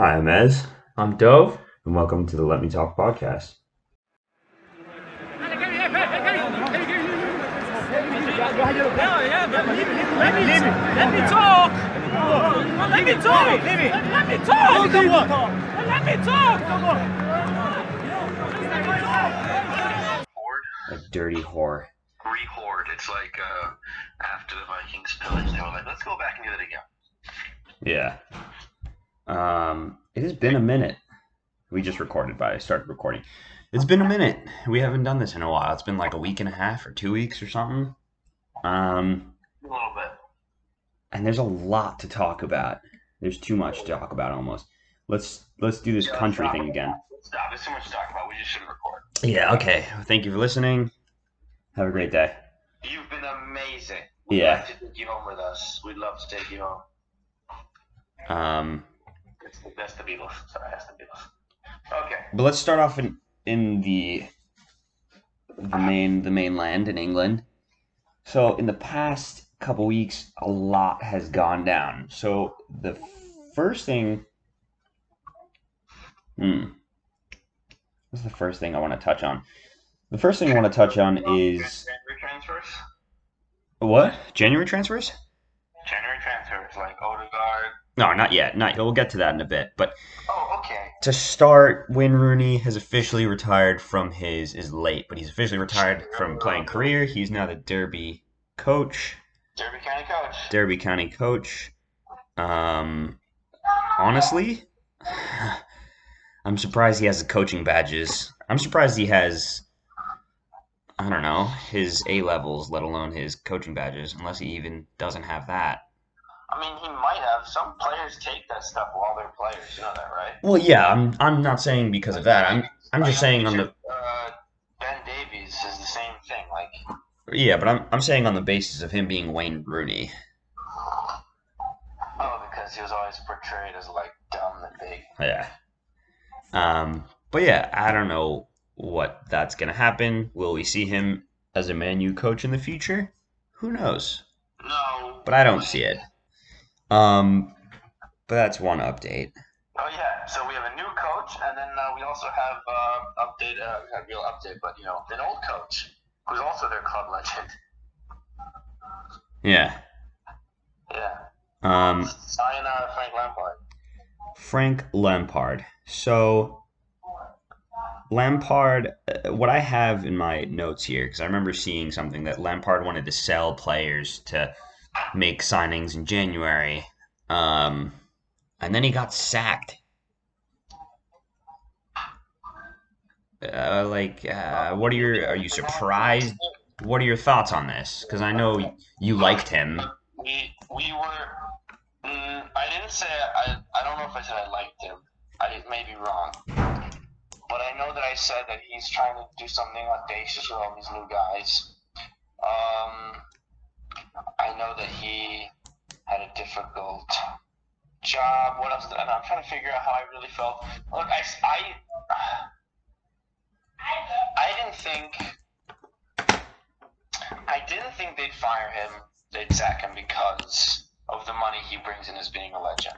Hi, I'm Ez, I'm Dove. and welcome to the Let Me Talk podcast. Yeah, yeah, let me, let me, talk. let me talk. Let me talk. Let me talk. Let me talk. Horde, A dirty whore. re-horde. It's like uh, after the Vikings pillaged, they were like, let's go back and do it again. Yeah. Um, it has been a minute. We just recorded, but I started recording. It's been a minute. We haven't done this in a while. It's been like a week and a half or two weeks or something. Um, A little bit. and there's a lot to talk about. There's too much to talk about almost. Let's let's do this Yeah, country thing again. Stop. There's too much to talk about. We just shouldn't record. Yeah. Okay. Thank you for listening. Have a great day. You've been amazing. We'd Yeah. like to take you home with us. We'd love to take you home. Um, It's the Beatles. Sorry, that's the Beatles. Okay. But let's start off in in the the main the mainland in England. So in the past couple weeks, a lot has gone down. So the first thing, hmm, what's the first thing I want to touch on? The first thing I want to touch on is January transfers. what January transfers. January transfers like Odegaard. No, not yet. Not. yet. We'll get to that in a bit. But Oh, okay. to start, Wayne Rooney has officially retired from his is late, but he's officially retired from playing career. He's now the Derby coach, Derby County coach. Derby County coach. Um, honestly, I'm surprised he has the coaching badges. I'm surprised he has. I don't know his A levels, let alone his coaching badges, unless he even doesn't have that. I mean, he might have. Some players take that stuff while they're players. You know that, right? Well, yeah, I'm. I'm not saying because of that. I'm. I'm just saying on the. Uh, ben Davies is the same thing. Like, Yeah, but I'm. I'm saying on the basis of him being Wayne Rooney. oh, because he was always portrayed as like dumb and big. Yeah. Um, but yeah, I don't know what that's gonna happen. Will we see him as a Man U coach in the future? Who knows? No. But I don't see it. Um, but that's one update. Oh yeah. So we have a new coach, and then uh, we also have uh, update. Uh, not real update, but you know, an old coach who's also their club legend. Yeah. Yeah. Um, Sayonara, Frank Lampard. Frank Lampard. So Lampard, uh, what I have in my notes here, because I remember seeing something that Lampard wanted to sell players to make signings in January, um, and then he got sacked. Uh, like, uh, what are your? Are you surprised? What are your thoughts on this? Because I know you liked him. We we were. Mm, I didn't say I. I don't know if I said I liked him. I may be wrong. But I know that I said that he's trying to do something audacious with all these new guys. Um, I know that he had a difficult job. What else? And I'm trying to figure out how I really felt. Look, I, I, I didn't think. I didn't think they'd fire him. They'd sack him because of the money he brings in as being a legend.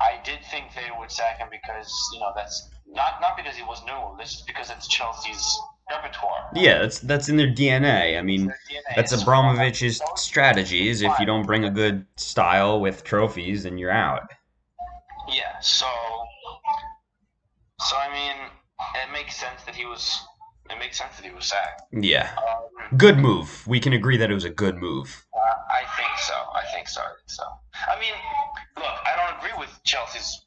I did think they would sack him because you know that's not not because he was new. This is because it's Chelsea's repertoire. Yeah, that's that's in their DNA. I mean. That's Abramovich's strategy is if you don't bring a good style with trophies, then you're out. Yeah. So. So I mean, it makes sense that he was. It makes sense that he was sacked. Yeah. Um, Good move. We can agree that it was a good move. Uh, I think so. I think so. I think so. I mean, look, I don't agree with Chelsea's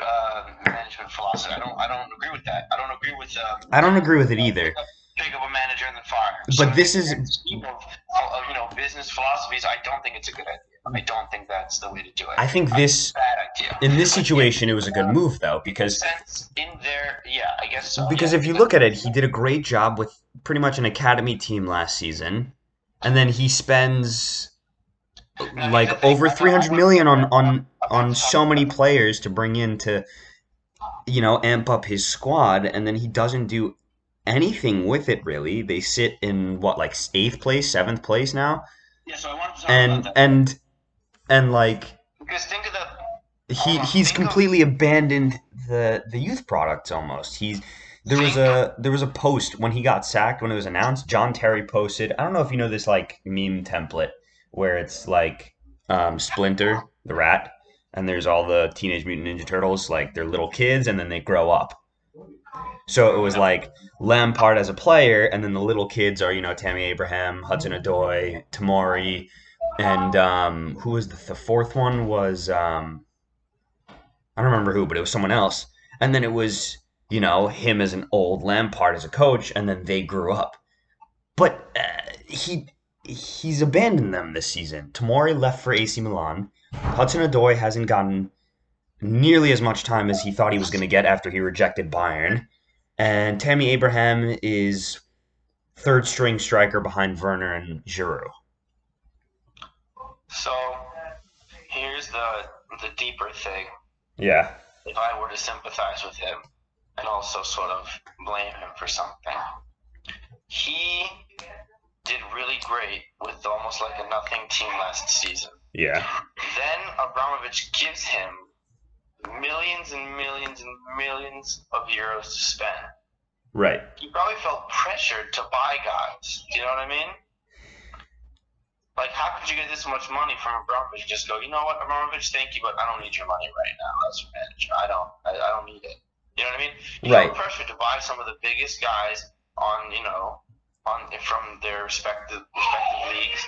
uh, management philosophy. I don't. I don't agree with that. I don't agree with. Uh, I don't agree with it either. Pick up a manager fire. But this is- of, of you know business philosophies. I don't think it's a good idea. I don't think that's the way to do it. I think this in this situation it was a good move though because in there, yeah, I guess so. because yeah, if you look at it, he did a great job with pretty much an academy team last season, and then he spends like over 300 million on on on so many players to bring in to you know amp up his squad and then he doesn't do anything with it really they sit in what like eighth place seventh place now Yeah, so I wanted to and about that and and like because think of the he on, he's think of- completely abandoned the the youth products almost. He's there was a there was a post when he got sacked when it was announced. John Terry posted. I don't know if you know this like meme template where it's like um, Splinter the rat, and there's all the Teenage Mutant Ninja Turtles like they're little kids and then they grow up. So it was like Lampard as a player, and then the little kids are you know Tammy Abraham, Hudson Odoi, Tomori, and um, who was the, the fourth one was um, I don't remember who, but it was someone else. And then it was you know him as an old Lampard as a coach, and then they grew up. But uh, he he's abandoned them this season. Tomori left for AC Milan. Hudson Odoi hasn't gotten nearly as much time as he thought he was going to get after he rejected Bayern. And Tammy Abraham is third string striker behind Werner and Giroud. So here's the the deeper thing. Yeah. If I were to sympathize with him and also sort of blame him for something, he did really great with almost like a nothing team last season. Yeah. Then Abramovich gives him millions and millions and millions of euros to spend. Right. He probably felt pressured to buy guys. Do you know what I mean? Like, how could you get this much money from Abramovich and just go, you know what, Abramovich, thank you, but I don't need your money right now as your manager. I don't. I, I don't need it. You know what I mean? You Right. felt pressured to buy some of the biggest guys on, you know, on from their respective respective leagues,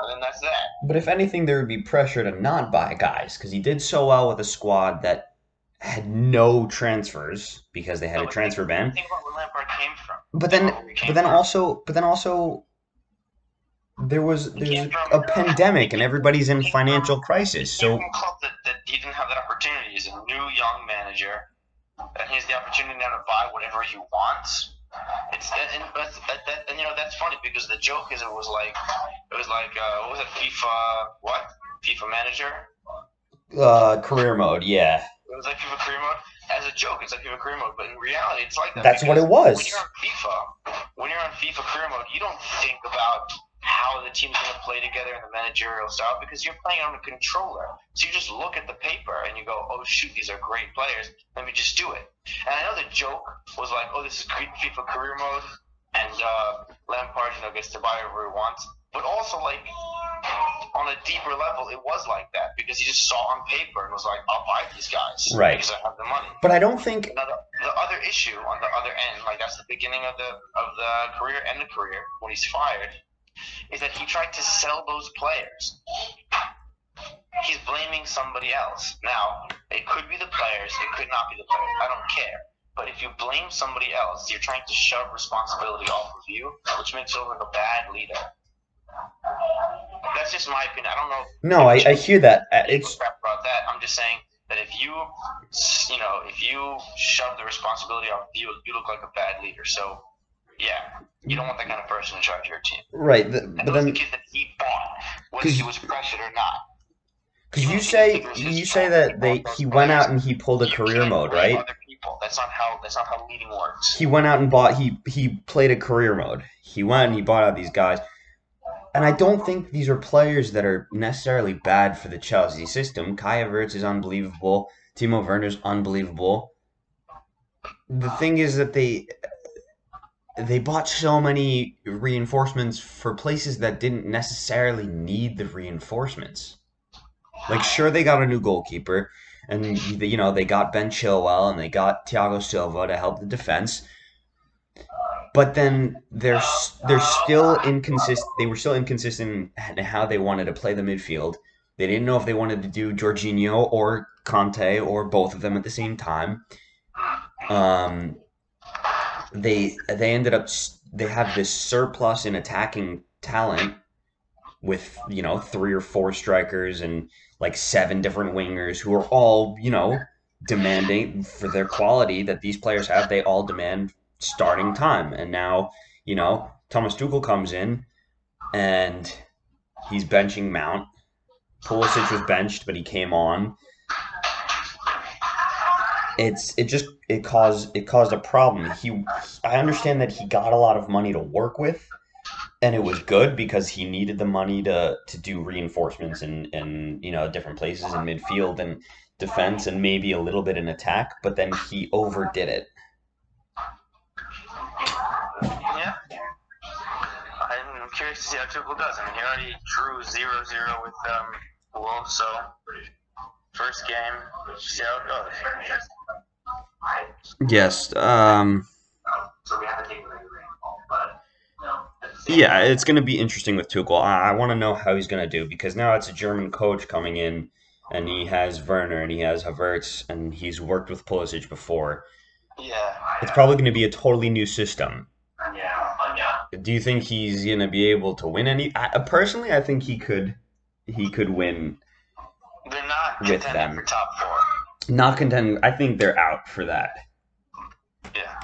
and then that's that. But if anything, there would be pressure to not buy guys because he did so well with a squad that had no transfers because they had a transfer ban. Think about where Lampard came from. But then, Where he came but then from. also, but then also, there was there's a pandemic and everybody's in financial crisis. So from a club that, that he didn't have that opportunity. He's a new young manager, and he has the opportunity now to buy whatever he wants. It's and, and, but that, that, and you know that's funny because the joke is it was like it was like uh, what was it FIFA what? FIFA manager? Uh, career mode, yeah, it was like FIFA career mode? As a joke it's like FIFA career mode but in reality it's like that that's what it was. when you're on FIFA when you're on FIFA career mode you don't think about how the team's going to play together in the managerial style because you're playing on a controller. So you just look at the paper and you go, oh shoot, these are great players. Let me just do it. And I know the joke was like, oh, this is great FIFA career mode, and uh, Lampard, you know, gets to buy whatever he wants. But also, like, on a deeper level, it was like that because he just saw on paper and was like, I'll buy these guys Right. because I have the money. But I don't think Now, the, the other issue on the other end, like that's the beginning of the of the career and the career when he's fired, is that he tried to sell those players. He's blaming somebody else. Now, it could be the players, it could not be the players. I don't care. But if you blame somebody else, you're trying to shove responsibility off of you, which makes you look like a bad leader. That's just my opinion. I don't know. no, I, I hear that. Uh, It's It's about that. I'm just saying that if you, you know, if you shove the responsibility off you, you look like a bad leader. So, yeah, you don't want that kind of person in charge of your team. right, the, but are the then kids that he bought, whether he was pressured or not. because you say you say that they he went out and he pulled a career mode, right? Other people. That's not how. That's not how leading works. He went out and bought he he played a career mode. He went and he bought out these guys. And I don't think these are players that are necessarily bad for the Chelsea system. Kai Havertz is unbelievable. Timo Werner's unbelievable. The thing is that they they bought so many reinforcements for places that didn't necessarily need the reinforcements. Like sure they got a new goalkeeper and you know they got Ben Chilwell and they got Thiago Silva to help the defense. But then they're they're still inconsistent. They were still inconsistent in how they wanted to play the midfield. They didn't know if they wanted to do Jorginho or Kanté or both of them at the same time. Um, they they ended up they have this surplus in attacking talent with you know three or four strikers and like seven different wingers who are all you know demanding for their quality that these players have. They all demand starting time, and now you know Thomas Tuchel comes in and he's benching Mount. Pulisic was benched, but he came on. It's it just it caused it caused a problem. He I understand that he got a lot of money to work with, and it was good because he needed the money to to do reinforcements in in you know different places in midfield and defense and maybe a little bit in attack, but then he overdid it. Yeah. I'm curious to see how Tuchel does. I mean, he already drew 0-0 with um, Wolves, so first game, see how it goes. Yes. Um, yeah, it's going to be interesting with Tuchel. I, I want to know how he's going to do because now it's a German coach coming in, and he has Werner and he has Havertz, and he's worked with Pulisic before. Yeah. It's probably going to be a totally new system. Yeah. Do you think he's going to be able to win any? I, personally, I think he could. He could win. Not With them. for top four. Not contend. I think they're out for that. Yeah.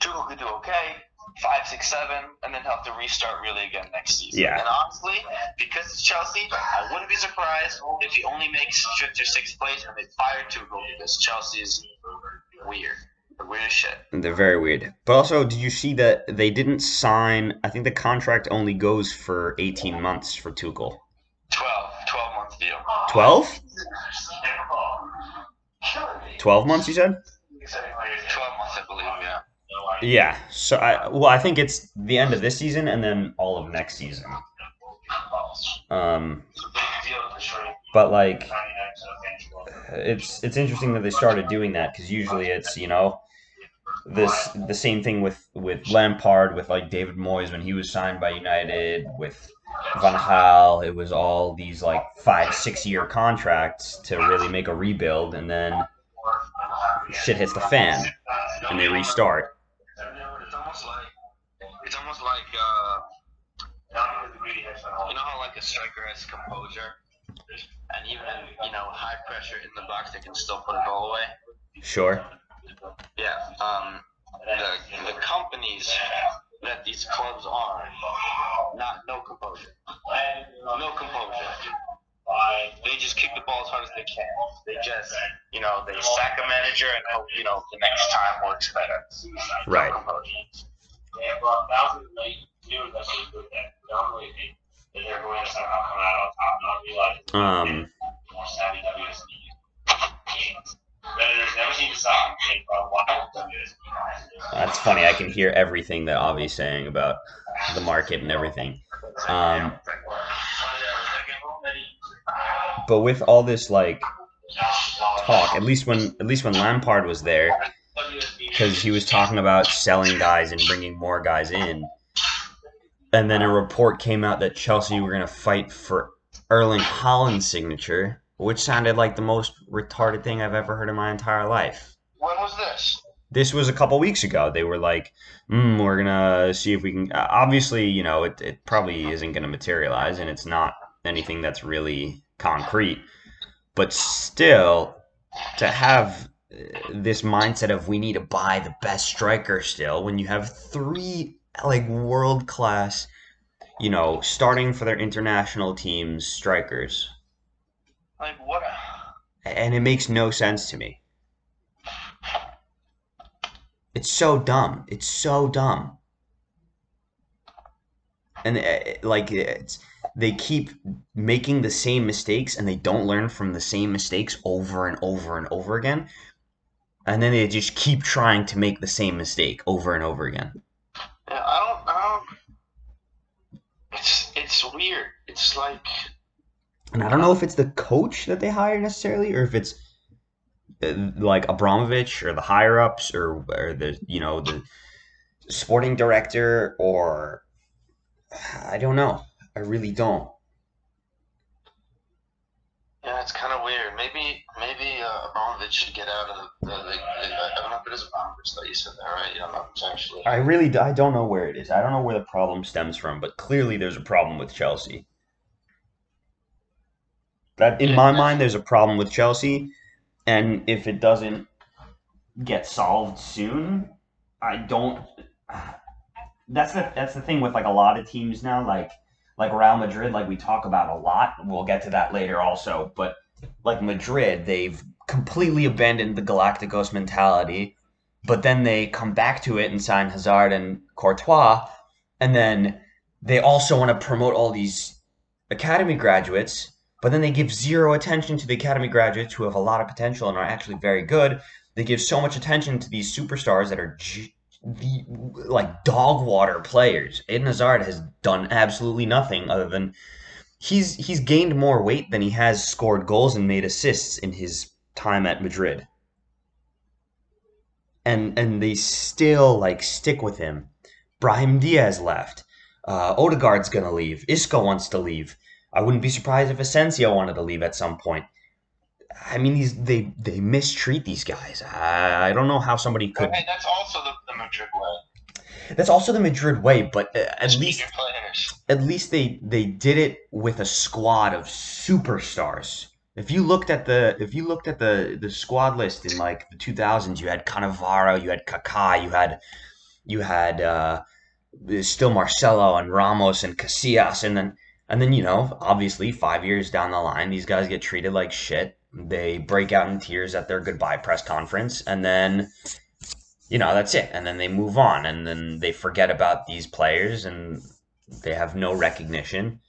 Tuchel could do okay, five, six, seven, and then have to restart really again next season. Yeah. And honestly, because it's Chelsea, I wouldn't be surprised if he only makes fifth or sixth place and they fire Tuchel because Chelsea's weird. They're weird shit. They're very weird. But also, did you see that they didn't sign? I think the contract only goes for 18 months for Tuchel. 12, 12 month deal. 12? 12 months, you said? 12 months, I believe, yeah. Yeah. So I well, I think it's the end of this season and then all of next season. Um, but like, it's it's interesting that they started doing that because usually it's you know this the same thing with with Lampard with like David Moyes when he was signed by United with Van Gaal. It was all these like five six year contracts to really make a rebuild and then shit hits the fan and they restart. It's almost like, it's almost like, uh, you know how like a striker has composure, and even you know high pressure in the box, they can still put a goal away. Sure. Yeah. Um, the the companies that these clubs are not no composure, no composure. They just kick the ball as hard as they can. They just, you know, they sack a manager and hope, you know, the next time works better. Right. Um, that's funny. I can hear everything that Avi's saying about the market and everything. Um, but with all this like talk, at least when at least when Lampard was there, because he was talking about selling guys and bringing more guys in, and then a report came out that Chelsea were going to fight for Erling Haaland's signature, which sounded like the most retarded thing I've ever heard in my entire life. When was this? This was a couple weeks ago. They were like, mm, "We're gonna see if we can." Obviously, you know, it, it probably isn't gonna materialize, and it's not anything that's really concrete. But still, to have uh, this mindset of we need to buy the best striker still when you have three like world class, you know, starting for their international teams strikers, Like what? and it makes no sense to me. It's so dumb. It's so dumb. And uh, like it's they keep making the same mistakes and they don't learn from the same mistakes over and over and over again. And then they just keep trying to make the same mistake over and over again. Yeah, I don't. I don't. It's it's weird. It's like And I don't know if it's the coach that they hire necessarily, or if it's uh, like Abramovich or the higher ups or or the you know the sporting director or I don't know. I really don't. yeah, it's kind of weird. Maybe maybe uh, Abramovich should get out of the. the, the, I don't know if it is Abramovich that you said that right. Yeah, I'm not actually. I really I don't know where it is. I don't know where the problem stems from, but clearly there's a problem with Chelsea. That in my mind there's a problem with Chelsea, and if it doesn't get solved soon, I don't that's the that's the thing with like a lot of teams now like like Real Madrid like we talk about a lot. We'll get to that later also, but like Madrid, they've completely abandoned the Galacticos mentality but then they come back to it and sign Hazard and Courtois, and then they also want to promote all these academy graduates, but then they give zero attention to the academy graduates who have a lot of potential and are actually very good. They give so much attention to these superstars that are the, like dog water players. Eden Hazard has done absolutely nothing other than he's he's gained more weight than he has scored goals and made assists in his time at Madrid. And and they still like stick with him. Brahim Diaz left. Uh, Odegaard's gonna leave. Isco wants to leave. I wouldn't be surprised if Asensio wanted to leave at some point. I mean, these they they mistreat these guys. I, I don't know how somebody could. Okay, that's also the, the Madrid way. That's also the Madrid way, but uh, at Just least keep your players. at least they they did it with a squad of superstars. If you looked at the if you looked at the the squad list in like the 2000s, you had Cannavaro, you had Kaká, you had you had uh, still Marcelo and Ramos and Casillas, and then and then you know obviously five years down the line, these guys get treated like shit. They break out in tears at their goodbye press conference, and then you know that's it. And then they move on, and then they forget about these players, and they have no recognition.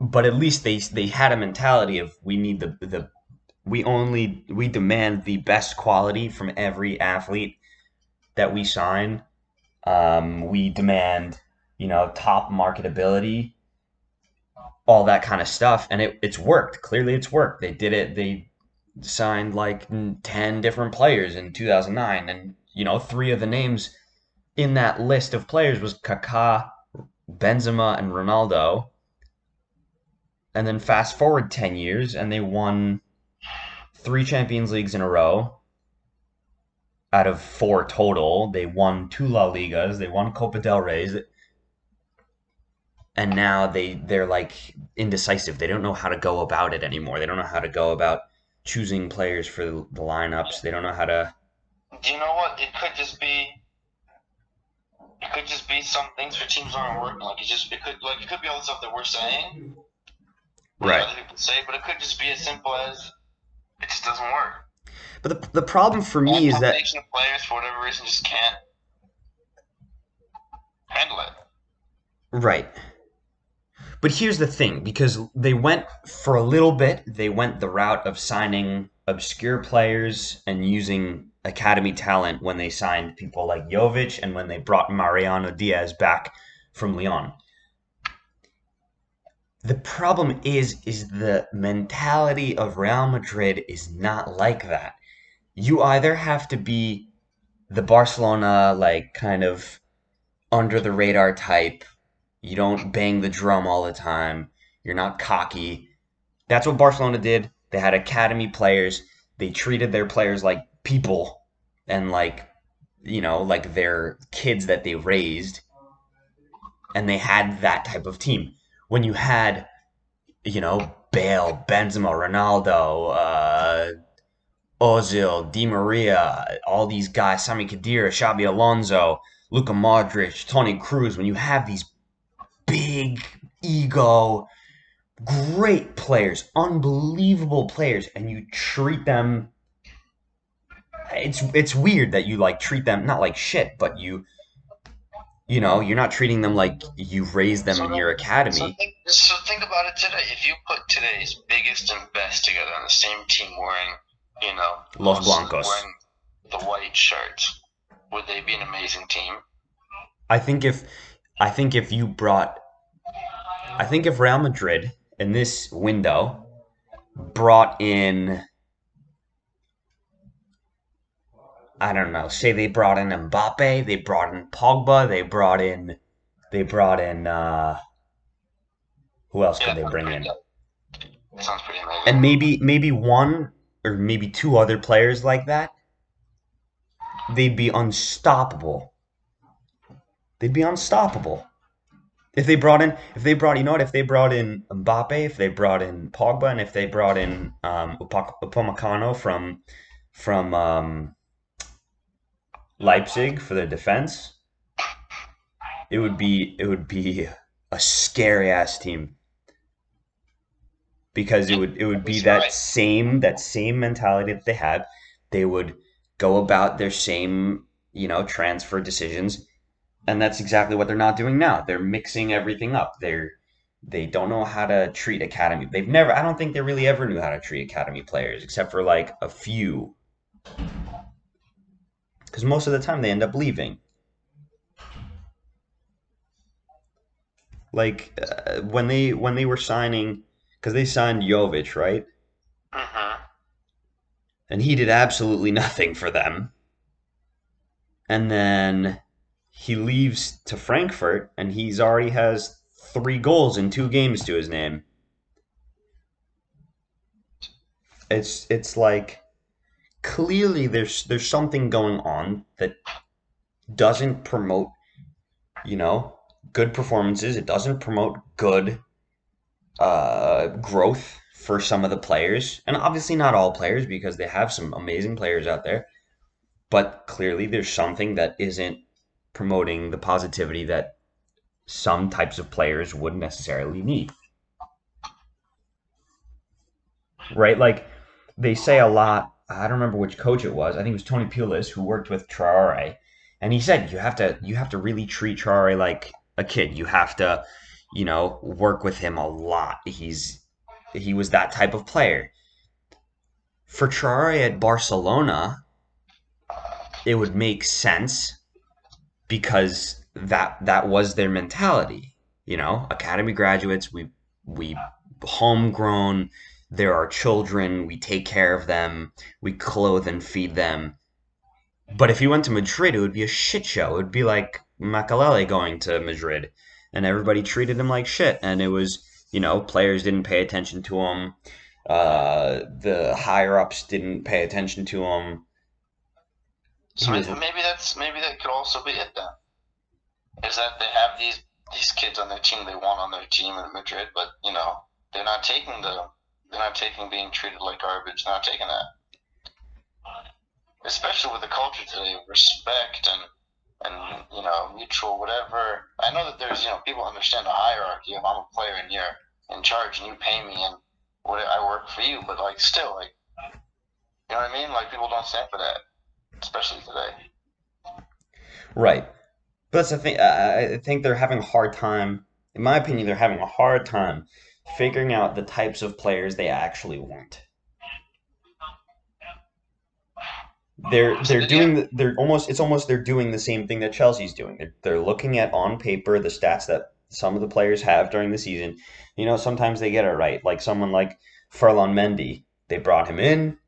But at least they they had a mentality of we need the the we only we demand the best quality from every athlete that we sign. Um, we demand you know top marketability, all that kind of stuff, and it, it's worked. Clearly, it's worked. They did it. They signed like ten different players in 2009, and you know three of the names in that list of players was Kaká, Benzema, and Ronaldo. And then fast forward 10 years, and they won three Champions Leagues in a row out of four total. They won two La Ligas, they won Copa del Rey. And now they, they're like indecisive. They don't know how to go about it anymore. They don't know how to go about choosing players for the lineups. They don't know how to. Do you know what? It could just be. It could just be some things for teams aren't working. Like it just it could like it could be all the stuff that we're saying. Right. Other people say, but it could just be as simple as it just doesn't work. But the, the problem for me is that of players for whatever reason just can't handle it. Right. But here's the thing because they went for a little bit, they went the route of signing obscure players and using academy talent when they signed people like Jovic and when they brought Mariano Diaz back from Lyon. The problem is is the mentality of Real Madrid is not like that. You either have to be the Barcelona like kind of under the radar type you don't bang the drum all the time. You're not cocky. That's what Barcelona did. They had academy players. They treated their players like people and like, you know, like their kids that they raised. And they had that type of team. When you had, you know, Bale, Benzema, Ronaldo, uh, Ozil, Di Maria, all these guys, Sami Khedira, Xabi Alonso, Luka Modric, Toni Kroos, when you have these big ego, great players, unbelievable players, and you treat them. It's it's weird that you like treat them not like shit, but you, you know, you're not treating them like you raised them in your So academy. think, so think about it today. If you put today's biggest and best together on the same team wearing, you know, Los Blancos. wearing the white shirts, would they be an amazing team? I think if I think if you brought I think if Real Madrid in this window brought in I don't know, say they brought in Mbappe, they brought in Pogba, they brought in they brought in uh who else could they bring in? That sounds pretty amazing. And maybe maybe one or maybe two other players like that, they'd be unstoppable. They'd be unstoppable. If they brought in, if they brought, you know what? If they brought in Mbappe, if they brought in Pogba, and if they brought in um, Upa- Upamecano from from um, Leipzig for their defense, it would be it would be a scary ass team because it would it would be that same that same mentality that they had. They would go about their same you know transfer decisions, and that's exactly what they're not doing now. They're mixing everything up. They're They don't know how to treat academy. They've never. I don't think they really ever knew how to treat academy players, except for like a few. Because most of the time they end up leaving. Like uh, when they when they were signing, because they signed Jovic, right? Mm-hmm. And he did absolutely nothing for them. And then he leaves to Frankfurt, and he's already has three goals in two games to his name. It's it's like clearly there's there's something going on that doesn't promote, you know, good performances. It doesn't promote good uh, growth for some of the players, and obviously not all players because they have some amazing players out there. But clearly, there's something that isn't promoting the positivity that some types of players wouldn't necessarily need. Right? Like they say a lot. I don't remember which coach it was. I think it was Tony Pulis who worked with Traore, and he said you have to you have to really treat Traore like a kid. You have to, you know, work with him a lot. He's he was that type of player. For Traore at Barcelona, it would make sense because that that was their mentality. You know, academy graduates, we we homegrown, there are children, we take care of them, we clothe and feed them. But if you went to Madrid, it would be a shit show. It would be like Makelele going to Madrid, and everybody treated him like shit. And it was, you know, players didn't pay attention to him. Uh, the higher ups didn't pay attention to him. So maybe, maybe that's maybe that could also be it then. Is that they have these these kids on their team they want on their team in Madrid, but you know they're not taking the they're not taking being treated like garbage. They're not taking that. Especially with the culture today, of respect and and you know mutual whatever. I know that there's you know people understand the hierarchy. If I'm a player and you're in charge and you pay me and what I work for you, but like still like you know what I mean? Like people don't stand for that, especially today. Right. But that's the thing. I think they're having a hard time. In my opinion, they're having a hard time figuring out the types of players they actually want. They're they're doing they're almost it's almost they're doing the same thing that Chelsea's doing. They're, they're looking at on paper the stats that some of the players have during the season. You know, sometimes they get it right. Like someone like Ferland Mendy, they brought him in.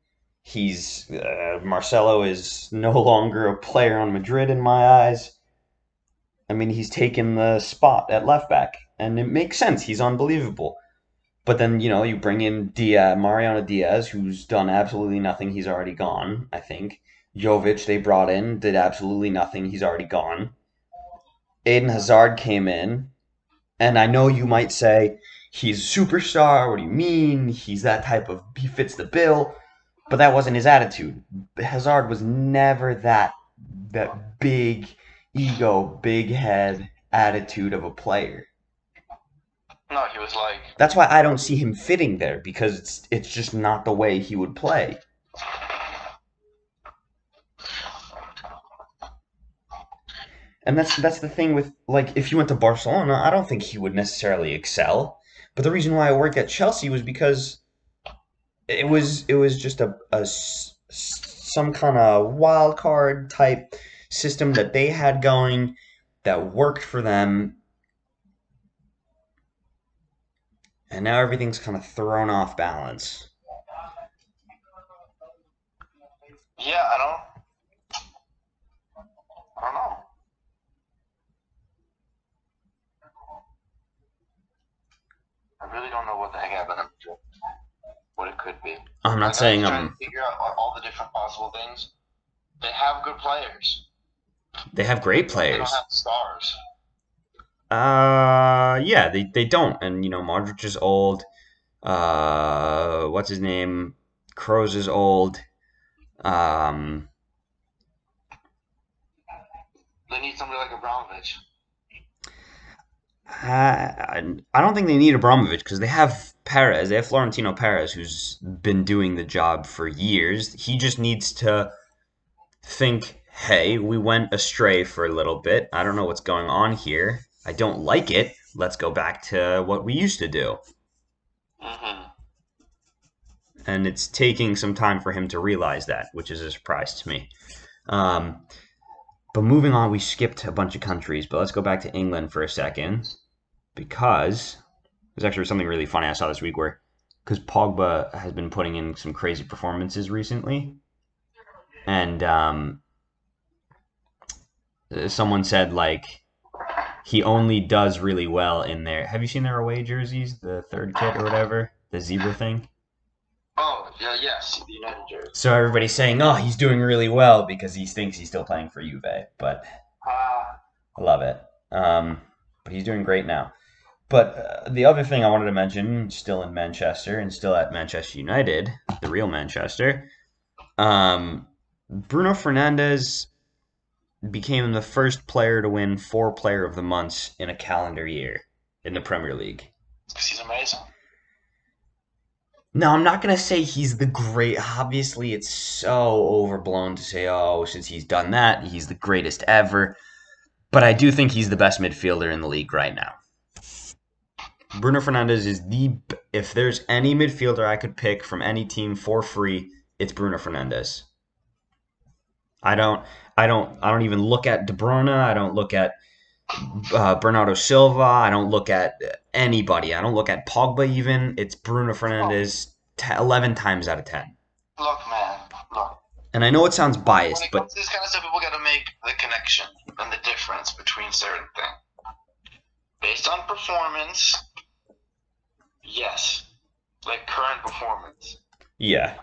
He's uh, Marcelo is no longer a player on Madrid in my eyes. I mean, he's taken the spot at left back, and it makes sense. He's unbelievable. But then, you know, you bring in Diaz, Mariano Diaz, who's done absolutely nothing. He's already gone, I think. Jovic, they brought in, did absolutely nothing. He's already gone. Eden Hazard came in, and I know you might say, he's a superstar. What do you mean? He's that type of, he fits the bill. But that wasn't his attitude. Hazard was never that, that big ego, big head attitude of a player. No, he was like, That's why I don't see him fitting there because it's it's just not the way he would play. And that's that's the thing with like if you went to Barcelona, I don't think he would necessarily excel. But the reason why I worked at Chelsea was because it was it was just a, a some kind of wild card type system that they had going that worked for them and now everything's kind of thrown off balance. yeah, I don't, I don't know. I really don't know what the heck happened. What it could be. I'm not Like, saying I'm trying um to figure out all- the different possible things. They have good players. they have great players. They don't have stars. Uh yeah, they they don't. And you know, Modric is old. Uh what's his name? Kroos is old. Um They need somebody like Abramovich. I, I don't think they need Abramovich because they have Perez. They have Florentino Perez, who's been doing the job for years. He just needs to think, hey, we went astray for a little bit. I don't know what's going on here. I don't like it, let's go back to what we used to do. hmm and it's taking some time for him to realize that, which is a surprise to me. Um, but moving on, we skipped a bunch of countries, but let's go back to England for a second because there's actually something really funny I saw this week where because Pogba has been putting in some crazy performances recently, and um, someone said like he only does really well in their. Have you seen their away jerseys, the third kit or whatever, the zebra thing? Oh, yeah, yes, the United jersey. So everybody's saying, "Oh, he's doing really well because he thinks he's still playing for Juve." But Uh, I love it. Um, but he's doing great now. But uh, the other thing I wanted to mention, still in Manchester and still at Manchester United, the real Manchester, um, Bruno Fernandes became the first player to win four Player of the Months in a calendar year in the Premier League. because he's amazing. No, I'm not going to say he's the great. Obviously, it's so overblown to say, oh, since he's done that, he's the greatest ever. But I do think he's the best midfielder in the league right now. Bruno Fernandes is the. If there's any midfielder I could pick from any team for free, it's Bruno Fernandes. I don't. I don't. I don't even look at De Bruyne. I don't look at uh, Bernardo Silva. I don't look at anybody. I don't look at Pogba even. It's Bruno Fernandes t- 11 times out of 10. Look, man, look. And I know it sounds biased, it but this kind of stuff, people got to make the connection and the difference between certain things. Based on performance, yes. Like current performance. yeah.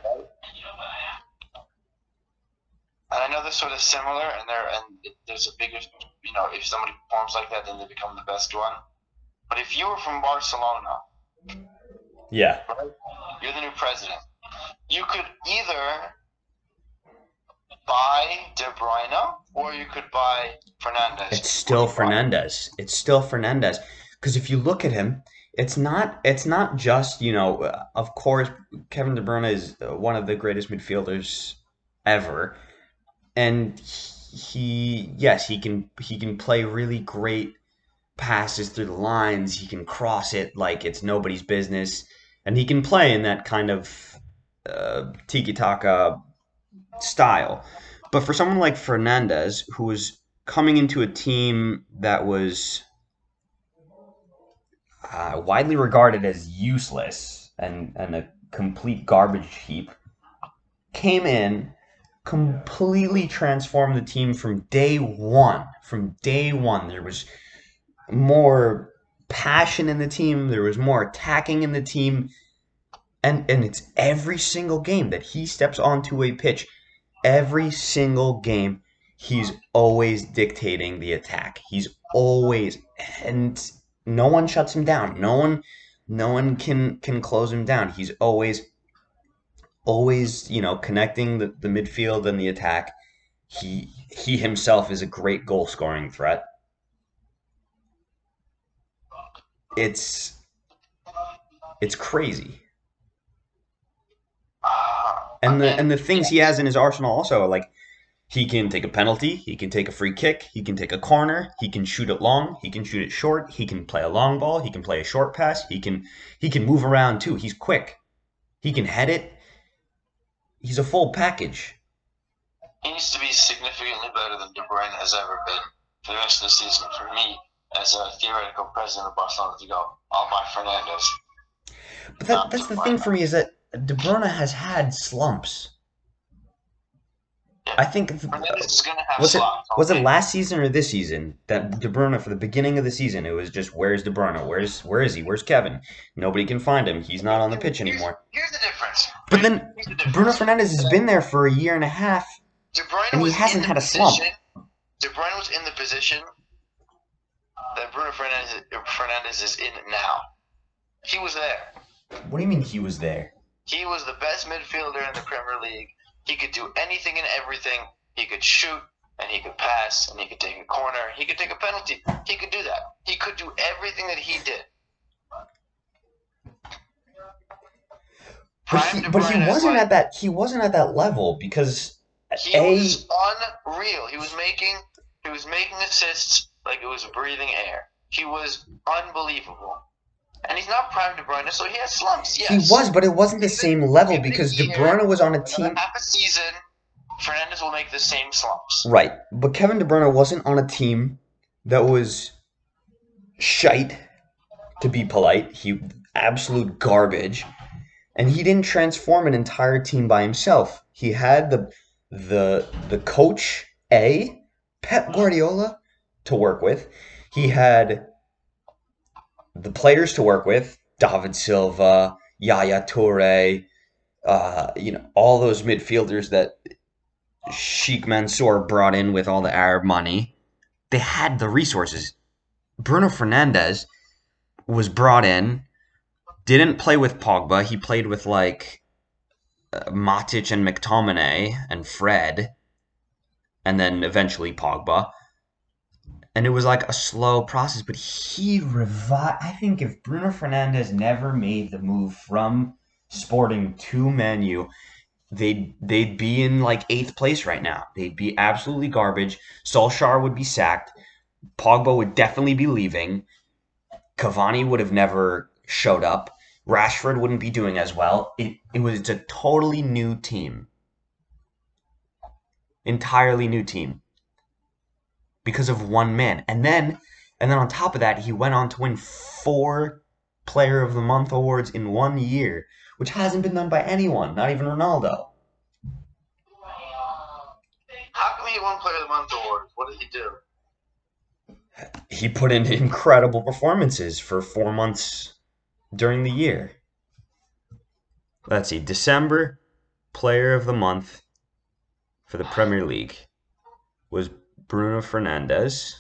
And I know they're sort of similar, and there and there's a bigger, you know, if somebody performs like that, then they become the best one. But if you were from Barcelona, Yeah. right? You're the new president. You could either buy De Bruyne or you could buy Fernandes. It's still Fernandes. It's still Fernandes. Because if you look at him, it's not. It's not just you know. uh, Of course, Kevin De Bruyne is uh, one of the greatest midfielders ever, and he yes he can he can play really great passes through the lines. He can cross it like it's nobody's business, and he can play in that kind of uh, tiki taka style. But for someone like Fernandes, who was coming into a team that was uh, widely regarded as useless and, and a complete garbage heap, came in, completely transformed the team from day one. From day one, there was more passion in the team, there was more attacking in the team. And, and it's every single game that he steps onto a pitch, every single game, he's always dictating the attack. He's always and no one shuts him down. No one no one can can close him down. He's always always, you know, connecting the, the midfield and the attack. He he himself is a great goal scoring threat. It's it's crazy. And the and the things he has in his arsenal also like he can take a penalty, he can take a free kick, he can take a corner, he can shoot it long, he can shoot it short, he can play a long ball, he can play a short pass, he can he can move around too. He's quick. He can head it. He's a full package. he needs to be significantly better than De Bruyne has ever been for the rest of the season. For me, as a theoretical president of Barcelona, to go, I'll buy Fernandes. But that, that's the thing for me is that De Bruyne has had slumps. I think Fernandes is going to have was it was it last season or this season that De Bruyne for the beginning of the season it was just where's De Bruyne where's where is he where's Kevin nobody can find him he's not on the pitch anymore Here's the difference. but then Here's the difference. Bruno Fernandes has been there for a year and a half and he hasn't had a slump. position- De Bruyne was in the position that Bruno Fernandes, Fernandes is in now. He was there. what do you mean he was there He was the best midfielder in the Premier League. He could do anything and everything. He could shoot and he could pass and he could take a corner. He could take a penalty. He could do that. He could do everything that he did. but Prime he, but he wasn't like- at that he wasn't at that level because He a was unreal. He was making he was making assists like it was breathing air. he was unbelievable. And he's not prime De Bruyne, so he has slumps. Yes, He was, but it wasn't the same level Give it a because De Bruyne was on a team. half a season. Fernandes will make the same slumps. Right, but Kevin De Bruyne wasn't on a team that was shite, to be polite. He absolute garbage, and he didn't transform an entire team by himself. He had the the the coach A, Pep Guardiola, to work with. He had the players to work with: David Silva, Yaya Toure, uh, you know, all those midfielders that Sheikh Mansour brought in with all the Arab money. They had the resources. Bruno Fernandes was brought in, didn't play with Pogba. He played with like uh, Matic and McTominay and Fred, and then eventually Pogba. And it was like a slow process, but he revived. I think if Bruno Fernandes never made the move from Sporting to Man U, they'd they'd be in like eighth place right now. They'd be absolutely garbage. Solskjaer would be sacked. Pogba would definitely be leaving. Cavani would have never showed up. Rashford wouldn't be doing as well. It it was a totally new team. Entirely new team. Because of one man. And then and then on top of that, he went on to win four player of the month awards in one year, which hasn't been done by anyone, not even Ronaldo. How come he won Player of the Month award? What did he do? he put in incredible performances for four months during the year. Let's see, December player of the month for the Premier League was Bruno Fernandes.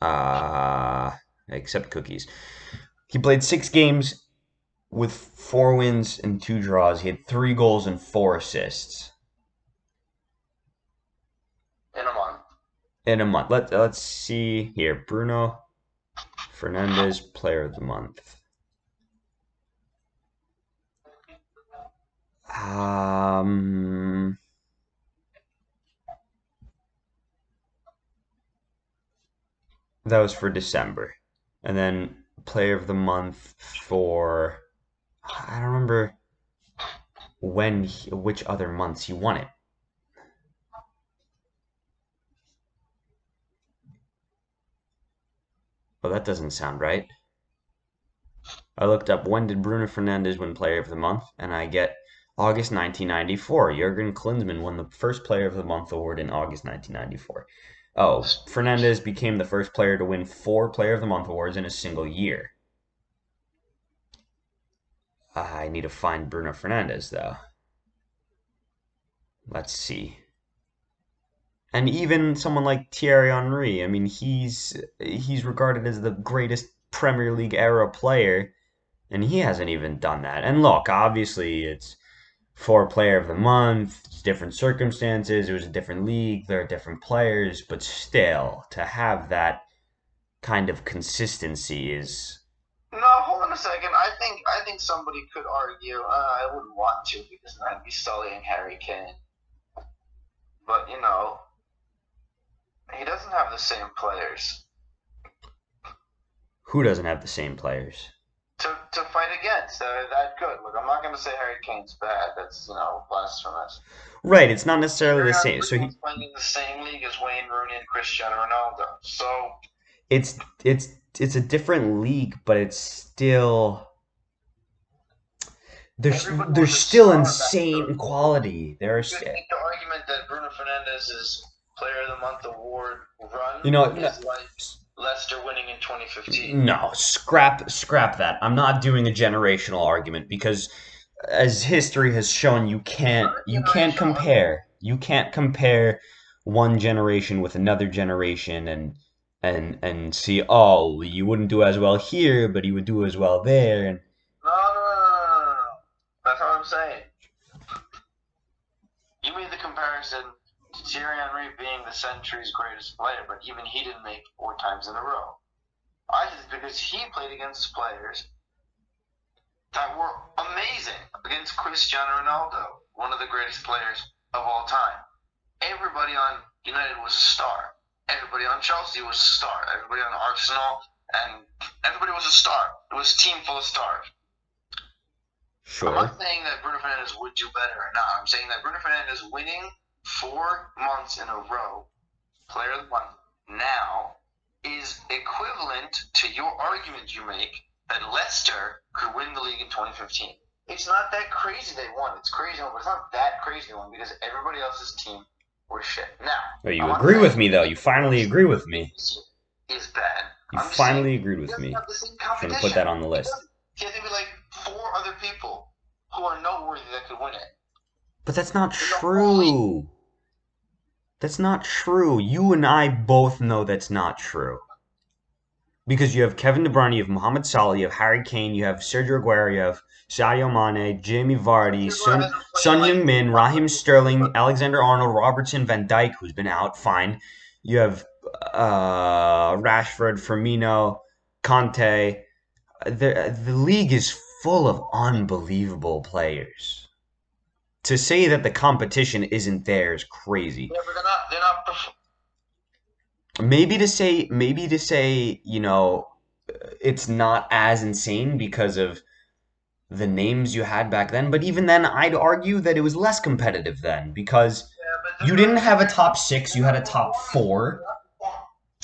Uh, except cookies. He played six games with four wins and two draws. He had three goals and four assists. In a month. in a month. Let let's see here. Bruno Fernandes, Player of the Month. Um. That was for December, and then Player of the Month for I don't remember when he, which other months he won it. Well, that doesn't sound right. I looked up when did Bruno Fernandes win Player of the Month, and I get August 1994. Jurgen Klinsmann won the first Player of the Month award in August 1994. Oh, Fernandes became the first player to win four Player of the Month awards in a single year. Ah, I need to find Bruno Fernandes, though. Let's see and even someone like Thierry Henry, I mean, he's he's regarded as the greatest Premier League era player, and he hasn't even done that. And look, obviously, it's for Player of the Month, different circumstances. It was a different league. There are different players, but still, to have that kind of consistency is No, hold on a second. I think I think somebody could argue. Uh, I wouldn't want to because then I'd be sullying Harry Kane. But you know, he doesn't have the same players who doesn't have the same players. To, to fight against that good. Look, I'm not going to say Harry Kane's bad. That's you know blasphemous. Right, it's not necessarily the same. So he's playing in the same league as Wayne Rooney and Cristiano Ronaldo. So it's it's it's a different league, but it's still there's there's still insane quality. There's the argument that Bruno Fernandes's Player of the Month award run You know, is like Leicester winning in 2015. no scrap scrap that. I'm not doing a generational argument because as history has shown, you can't you can't compare you can't compare one generation with another generation and and and see oh you wouldn't do as well here, but he would do as well there. And No, no, no, no, no, no. That's what I'm saying. You made the comparison Thierry Henry being the century's greatest player, but even he didn't make four times in a row. I just because he played against players that were amazing against Cristiano Ronaldo, one of the greatest players of all time. Everybody on United was a star. Everybody on Chelsea was a star. Everybody on Arsenal and everybody was a star. It was a team full of stars. I'm Sure. not saying that Bruno Fernandes would do better or not. I'm saying that Bruno Fernandes winning four months in a row, player of the month, now is equivalent to your argument you make that Leicester could win the league in 2015. It's not that crazy they won. It's crazy, but it's not that crazy they won because everybody else's team were shit. Now, Well, you I'm agree with me though. You finally agree with me. Is bad. You I'm finally saying agreed with me. I'm gonna put that on the list. doesn't. He has like four other people who are noteworthy that could win it. But that's not true. That's not true. You and I both know that's not true. Because you have Kevin De Bruyne, you have Mohamed Salah, you have Harry Kane, you have Sergio Aguero, you have Sadio Mane, Jamie Vardy, Son, Son Heung-min, Raheem Sterling, Alexander Arnold, Robertson, Van Dijk, who's been out, fine. You have uh, Rashford, Firmino, Kanté. The, the league is full of unbelievable players. To say that the competition isn't there is crazy. Yeah, they're not. They're not. Maybe to say, maybe to say, you know, it's not as insane because of the names you had back then. But even then, I'd argue that it was less competitive then because Yeah, you didn't have a top six, you had a top four,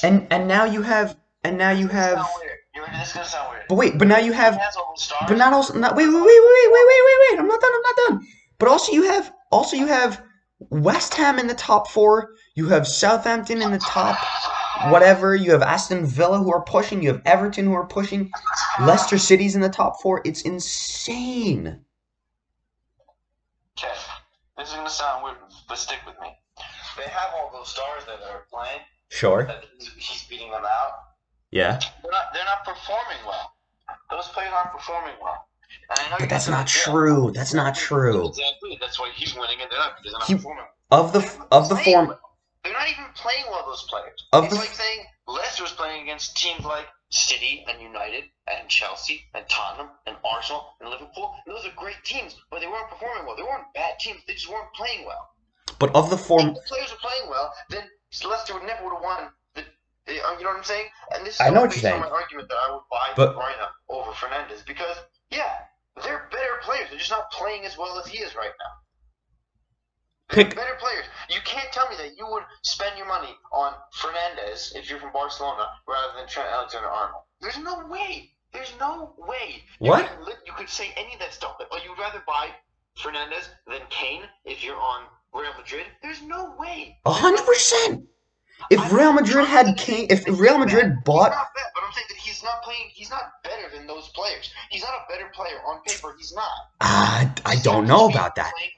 and and now you have, and now you This is gonna have. sound weird. You're, this is gonna sound weird. But wait, but now you have He has all those stars. But not also not wait wait wait wait wait wait wait wait wait I'm not done I'm not done. But also you have also you have West Ham in the top four. You have Southampton in the top whatever. You have Aston Villa who are pushing. You have Everton who are pushing. Leicester City's in the top four. It's insane. Okay, this is gonna sound weird, but stick with me. They have all those stars that are playing. Sure. He's, he's beating them out. Yeah. They're not. They're not performing well. Those players aren't performing well. And I know But that's not true. That's not true. Exactly. That's why he's winning and they're not because they're not He- performing. Of the of the Playing form. They're not even playing well. Those players. Of it's the- like saying Leicester's playing against teams like City and United and Chelsea and Tottenham and Arsenal and Liverpool. And those are great teams, but they weren't performing well. They weren't bad teams. They just weren't playing well. but of the form If the players were playing well, then Leicester would never would have won. The, uh, you know what I'm saying? And this is I know what you're saying. my argument that I would buy But- Bruyne over Fernandes because yeah, they're better players. They're just not playing as well as he is right now. They're Pick- better players. You can't tell me that you would spend your money on Fernandes if you're from Barcelona rather than Trent Alexander-Arnold. There's no way. There's no way. You What? Could, li- you could say any of that stuff, but oh, you'd rather buy Fernandes than Kane if you're on Real Madrid. There's no way. a hundred percent. If Real Madrid had Kane, if Real Madrid bought bad, but I'm saying that he's not playing. He's not better than those players. He's not a better player on paper. He's not. Ah, I don't know about that. Right.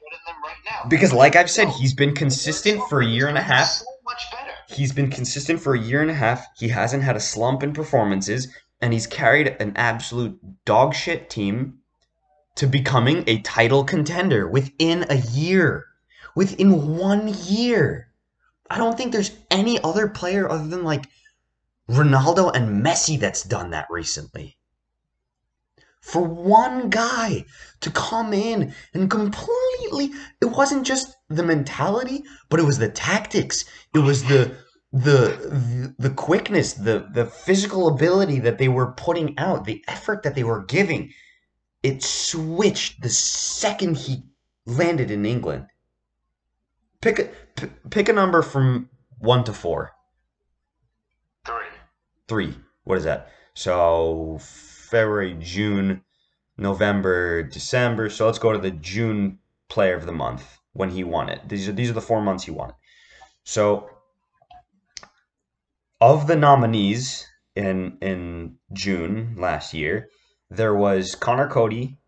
Because, like I've said, he's been consistent for a year and a half. So much better. He's been consistent for a year and a half. He hasn't had a slump in performances, and he's carried an absolute dog shit team to becoming a title contender within a year. Within one year. I don't think there's any other player other than like Ronaldo and Messi that's done that recently. For one guy to come in and completely it wasn't just the mentality, but it was the tactics. It was the the the quickness, the the physical ability that they were putting out, the effort that they were giving. It switched the second he landed in England. Pick a p- pick a number from 1 to 4. Three. 3. What is that? So February, June, November, December. So let's go to the June player of the month when he won it. These are these are the 4 months he won it. So of the nominees in in June last year, there was Conor Coady,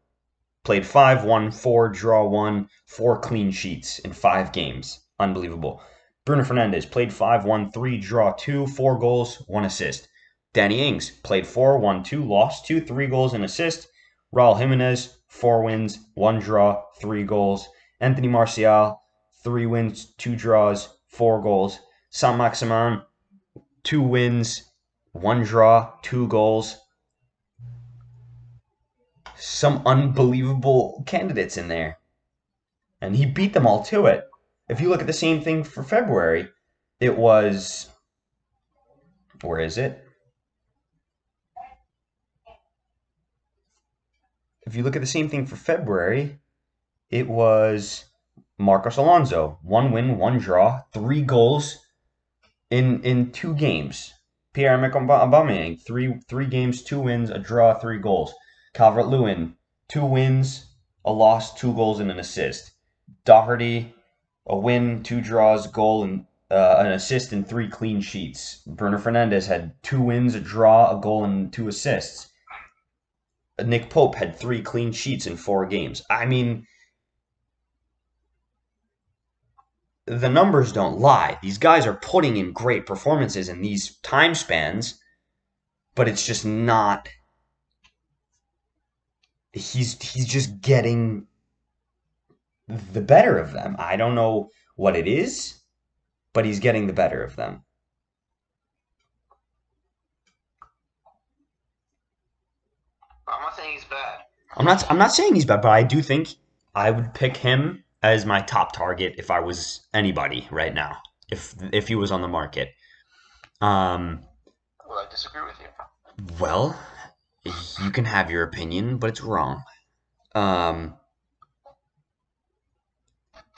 Played 5 1, 4 draw one, four clean sheets in five games. Unbelievable. Bruno Fernandes played 5 1, 3 draw two, four goals, one assist. Danny Ings played 4 1, 2 lost two, three goals, and assist. Raul Jimenez, four wins, one draw, three goals. Anthony Martial, three wins, two draws, four goals. Saint-Maximin, two wins, one draw, two goals some unbelievable candidates in there. And he beat them all to it. If you look at the same thing for February, it was where is it? If you look at the same thing for February, it was Marcos Alonso, one win, one draw, three goals in in two games. Pierre-Emerick Aubameyang, three three games, two wins, a draw, three goals. Calvert-Lewin, two wins, a loss, two goals, and an assist. Doherty, a win, two draws, goal, and uh, an assist, and three clean sheets. Bruno Fernandes had two wins, a draw, a goal, and two assists. Nick Pope had three clean sheets in four games. I mean, the numbers don't lie. These guys are putting in great performances in these time spans, but it's just not. He's he's just getting the better of them. I don't know what it is, but he's getting the better of them. I'm not saying he's bad. I'm not I'm not saying he's bad, but I do think I would pick him as my top target if I was anybody right now. If if he was on the market. Um Well, I disagree with you. well, you can have your opinion, but it's wrong. Um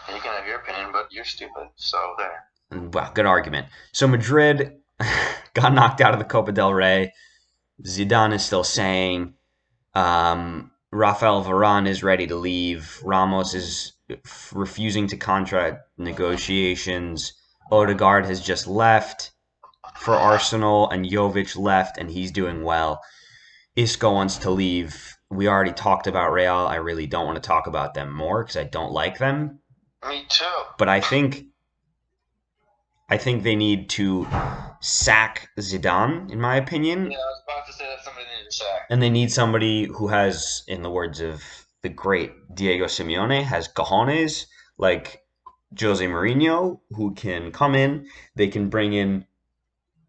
You can have your opinion, but you're stupid. So there. well, good argument. So Madrid got knocked out of the Copa del Rey. Zidane is still saying um, Rafael Varane is ready to leave. Ramos is f- refusing to contract negotiations. Odegaard has just left for Arsenal, and Jovic left, and he's doing well. Isco wants to leave. We already talked about Real. I really don't want to talk about them more because I don't like them. Me too. But I think I think they need to sack Zidane, in my opinion, Yeah, I was about to say that somebody needed to sack. and they need somebody who has, in the words of the great Diego Simeone, has cojones, like Jose Mourinho, who can come in, they can bring in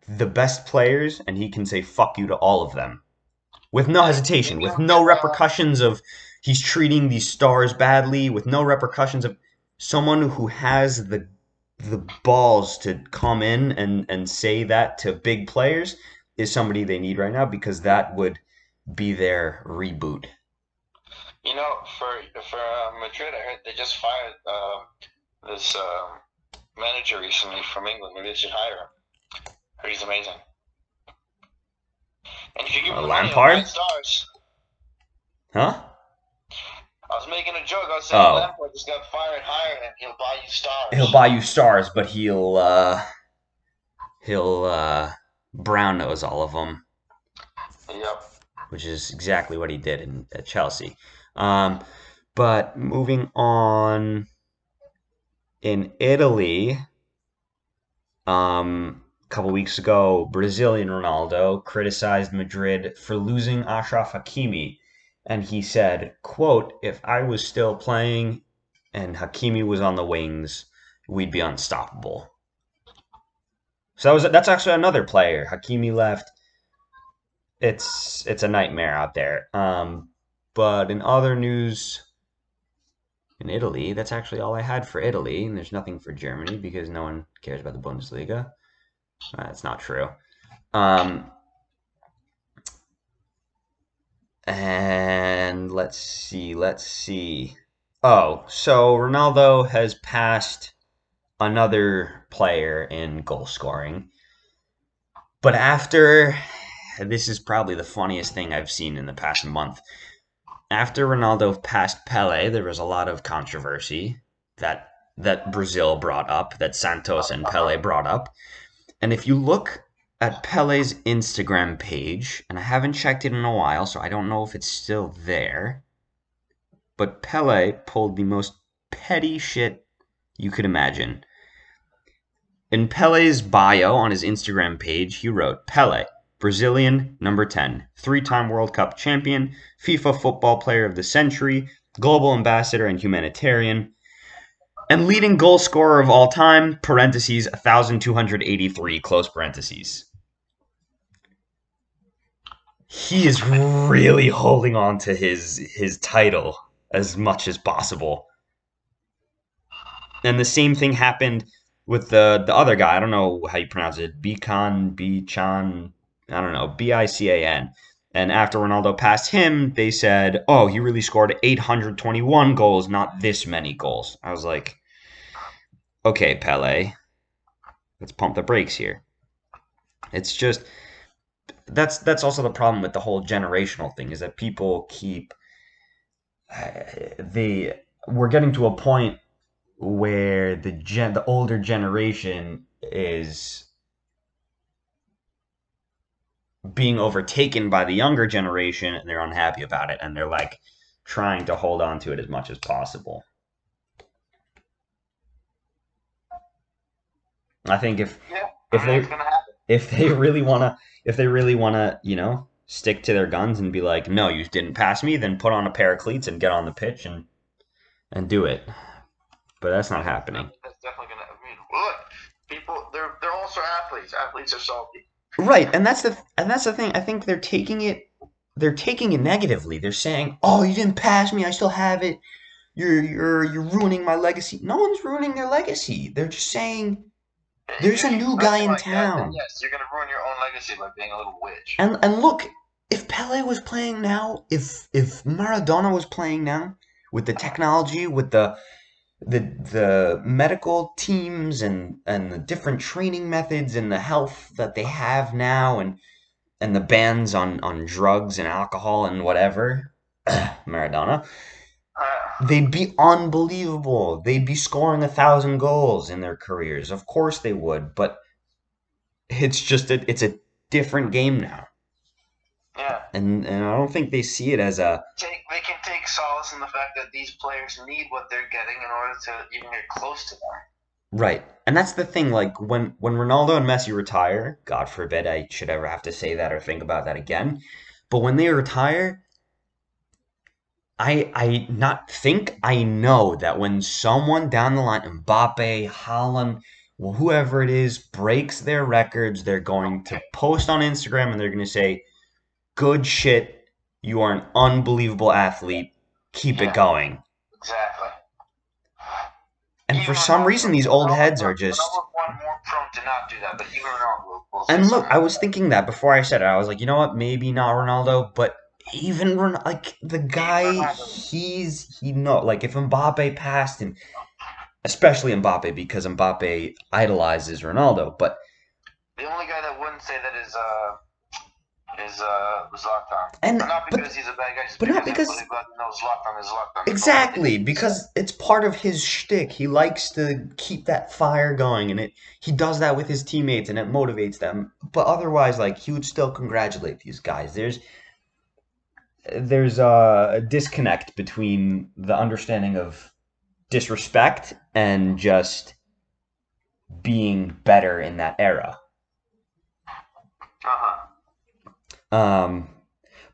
the best players, and he can say fuck you to all of them. With no hesitation, with no repercussions of he's treating these stars badly, with no repercussions of someone who has the the balls to come in and, and say that to big players is somebody they need right now because that would be their reboot. You know, for for uh, Madrid, I heard they just fired uh, this uh, manager recently from England. Maybe they should hire him. He's amazing. And if you give him Uh, the money, he'll Lampard? stars. Huh? I was making a joke. I was saying Oh. Lampard just got fired, hire and He'll buy you stars. He'll buy you stars, but he'll uh he'll uh brown nose all of them, Yep. which is exactly what he did in at Chelsea. Um, but moving on in Italy, um, couple weeks ago, Brazilian Ronaldo criticized Madrid for losing Achraf Hakimi, and he said, "quote If I was still playing and Hakimi was on the wings, we'd be unstoppable." So that was that's actually another player. Hakimi left. It's it's a nightmare out there. Um, but in other news, in Italy, that's actually all I had for Italy, and there's nothing for Germany because no one cares about the Bundesliga. That's not true. Um, and let's see, let's see. Oh, so Ronaldo has passed another player in goal scoring. But after this is probably the funniest thing I've seen in the past month. After Ronaldo passed Pele, there was a lot of controversy that that Brazil brought up, that Santos and Pele brought up. And if you look at Pele's Instagram page, and I haven't checked it in a while, so I don't know if it's still there. But Pele pulled the most petty shit you could imagine. In Pele's bio on his Instagram page, he wrote Pele, Brazilian, number 10, three time World Cup champion, FIFA Football Player of the Century, global ambassador and humanitarian, and leading goal scorer of all time, parentheses, 1,283, close parentheses. He is really holding on to his his title as much as possible. And the same thing happened with the the other guy. I don't know how you pronounce it. Bican, Bichan, I don't know, B I C A N. And after Ronaldo passed him, they said, "Oh, he really scored 821 goals, not this many goals." I was like, "Okay, Pele, let's pump the brakes here." It's just that's that's also the problem with the whole generational thing is that people keep they we're getting to a point where the gen the older generation is being overtaken by the younger generation and they're unhappy about it and they're like trying to hold on to it as much as possible. I think if Yeah. if they if they really want to if they really want to, you know, stick to their guns and be like, "No, you didn't pass me," then put on a pair of cleats and get on the pitch and and do it. But that's not happening. That's definitely gonna. I mean, look, people, they're they're also athletes. Athletes are salty. Right, and that's the and that's the thing. I think they're taking it they're taking it negatively. They're saying, "Oh, you didn't pass me. I still have it. You're you're you're ruining my legacy." No one's ruining their legacy. They're just saying There's a new guy in like that, town. yes, you're gonna ruin your own legacy by being a little witch. And and look, if Pele was playing now, if if Maradona was playing now, with the technology, with the the the medical teams and and the different training methods and the health that they have now and and the bans on on drugs and alcohol and whatever, Maradona, they'd be unbelievable. They'd be scoring a thousand goals in their careers. Of course they would, but it's just a, it's a different game now yeah, and and I don't think they see it as a take they can take solace in the fact that these players need what they're getting in order to even get close to them. right. And that's the thing. Like when when Ronaldo and Messi retire, God forbid I should ever have to say that or think about that again. But when they retire, I I not think I know that when someone down the line, Mbappe, Haaland, well, whoever it is, breaks their records, they're going to post on Instagram and they're going to say, "Good shit, you are an unbelievable athlete. Keep Yeah. it going." Exactly. And Even for some reason, these old heads are just. Ronaldo's one more prone to not do that, but even Ronaldo will, will say And look, I was thinking that before I said it. I was like, you know what? Maybe not Ronaldo, but even Ron- like the guy, he's he not like if Mbappe passed him, especially Mbappe because Mbappe idolizes Ronaldo, but. The only guy that wouldn't say that is uh is uh Zlatan. and But not but because he's a bad guy, just but not because because- knows Zlatan is Zlatan. exactly because it's part of his shtick. He likes to keep that fire going, and it he does that with his teammates, and it motivates them. But otherwise, like he would still congratulate these guys. There's there's a disconnect between the understanding of disrespect and just being better in that era. Uh-huh. Um,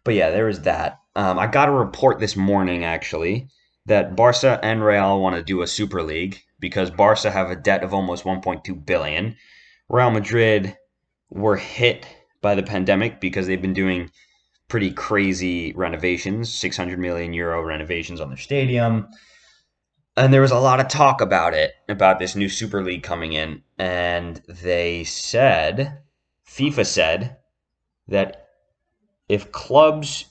but yeah, there was that. Um, I got a report this morning actually that Barca and Real want to do a Super League because Barca have a debt of almost 1.2 billion. Real Madrid were hit by the pandemic because they've been doing pretty crazy renovations, 600 million euro renovations on their stadium. And there was a lot of talk about it, about this new Super League coming in. And they said, FIFA said, that if clubs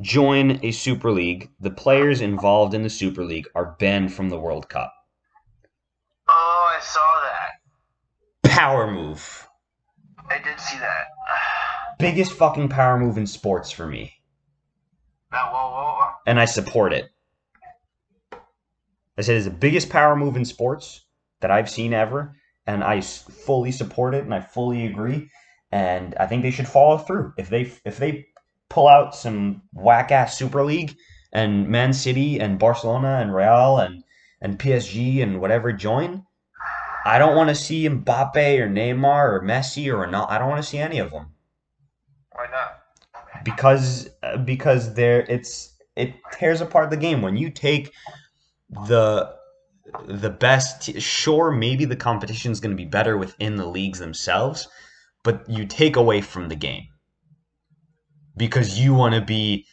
join a Super League, the players involved in the Super League are banned from the World Cup. Oh, I saw that. Power move. I did see that. Biggest fucking power move in sports for me. Now, whoa, whoa, whoa. And I support it. I said it's the biggest power move in sports that I've seen ever. And I fully support it and I fully agree. And I think they should follow through. If they if they pull out some whack ass Super League and Man City and Barcelona and Real and and PSG and whatever join, I don't want to see Mbappe or Neymar or Messi or Ronaldo. I don't want to see any of them not? Because uh, because there it's it tears apart the game. When you take the the best sure maybe the competition is going to be better within the leagues themselves but you take away from the game. Because you want to be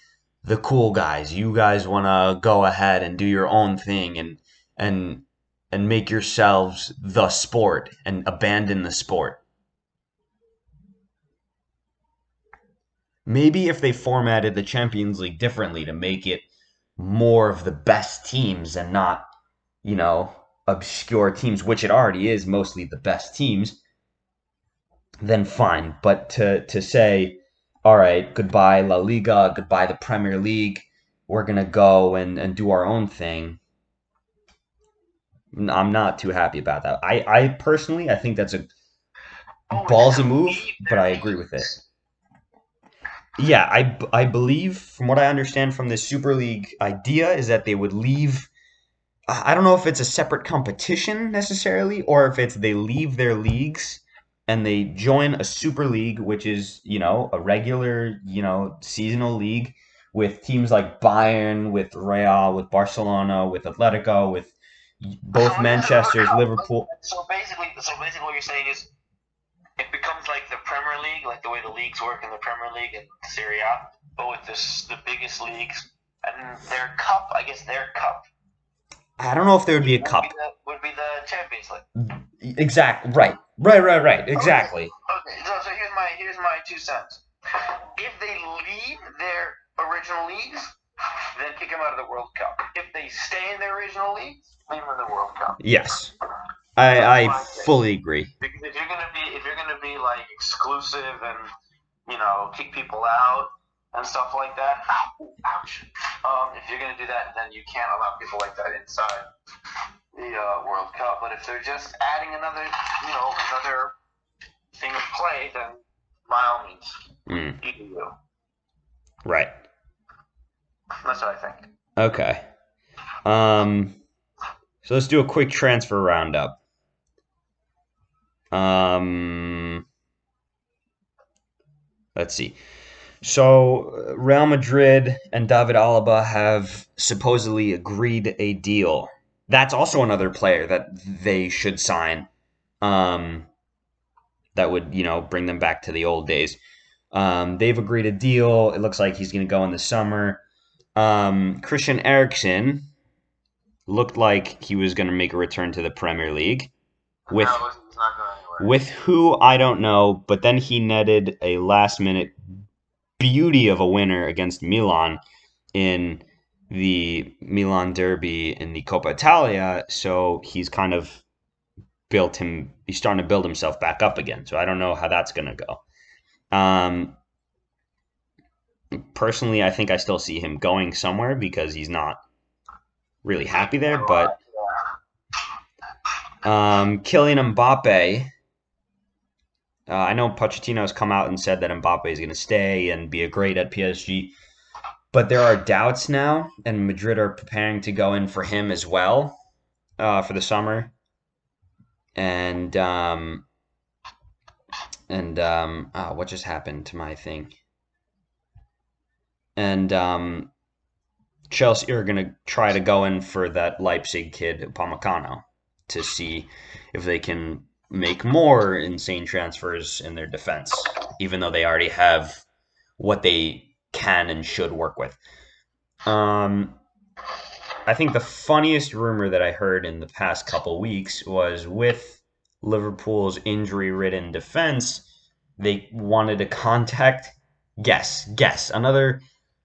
the cool guys. You guys want to go ahead and do your own thing and and and make yourselves the sport and abandon the sport. Maybe if they formatted the Champions League differently to make it more of the best teams and not, you know, obscure teams, which it already is mostly the best teams, then fine. But to to say, all right, goodbye La Liga, goodbye the Premier League, we're gonna go and, and do our own thing. I'm not too happy about that. I, I personally I think that's a Oh, ballsy move, but I agree with it. Yeah, I believe, from what I understand from this Super League idea, is that they would leave. I I don't know if it's a separate competition necessarily, or if it's they leave their leagues and they join a Super League, which is, you know, a regular, you know, seasonal league with teams like Bayern, with Real, with Barcelona, with Atletico, with both oh, So- Manchester's, Liverpool. So basically, so basically, what you're saying is, it becomes like the Premier League, like the way the leagues work in the Premier League and Serie A, but with this the biggest leagues and their cup. I guess their cup I don't know if there would be a would cup. Be the, would be the Champions League. Exact, right, right, right, right, exactly. Okay, so, so here's my here's my two cents. If they leave their original leagues, then kick them out of the World Cup. If they stay in their original leagues, leave them in the World Cup. Yes, I, I fully agree. Because if you're gonna be if you're gonna be like exclusive and you know kick people out and stuff like that, ow, ouch. Um, if you're gonna do that, then you can't allow people like that inside the uh, World Cup. But if they're just adding another, you know, another thing of play, then by all means, Mm, you do you. right. That's what I think. Okay. Um, so let's do a quick transfer roundup. Um, let's see. So uh, Real Madrid and David Alaba have supposedly agreed a deal. That's also another player that they should sign. Um, that would, you know, bring them back to the old days. Um, they've agreed a deal. It looks like he's going to go in the summer. Um, Christian Eriksen looked like he was going to make a return to the Premier League with no, with who I don't know, but then he netted a last minute beauty of a winner against Milan in the Milan derby in the Coppa Italia, so he's kind of built him he's starting to build himself back up again. So I don't know how that's going to go. Um personally, I think I still see him going somewhere because he's not really happy there, but um, Kylian Mbappe. Uh, I know Pochettino's come out and said that Mbappe is going to stay and be a great at PSG, but there are doubts now, and Madrid are preparing to go in for him as well uh, for the summer. And um, and um, ah, what just happened to my thing? And um, Chelsea are going to try to go in for that Leipzig kid Upamecano to see if they can make more insane transfers in their defense, even though they already have what they can and should work with. Um, I think the funniest rumor that I heard in the past couple weeks was with Liverpool's injury-ridden defense, they wanted to contact guess guess another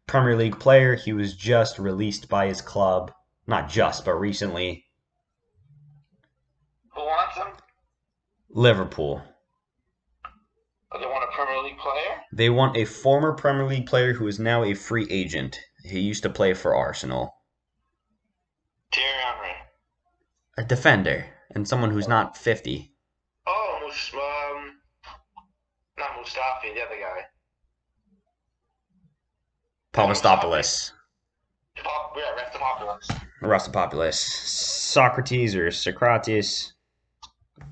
Premier League player. He was just released by his club, not just, but recently Who wants him? Liverpool. Oh, they want a Premier League player. They want a former Premier League player who is now a free agent. He used to play for Arsenal. Thierry Henry. A defender and someone who's not 50. Oh, um, not Mustafi, the other guy. Pavlopoulos. Pop, yeah, Rastapopoulos. Rastapopoulos. Socrates or Socrates.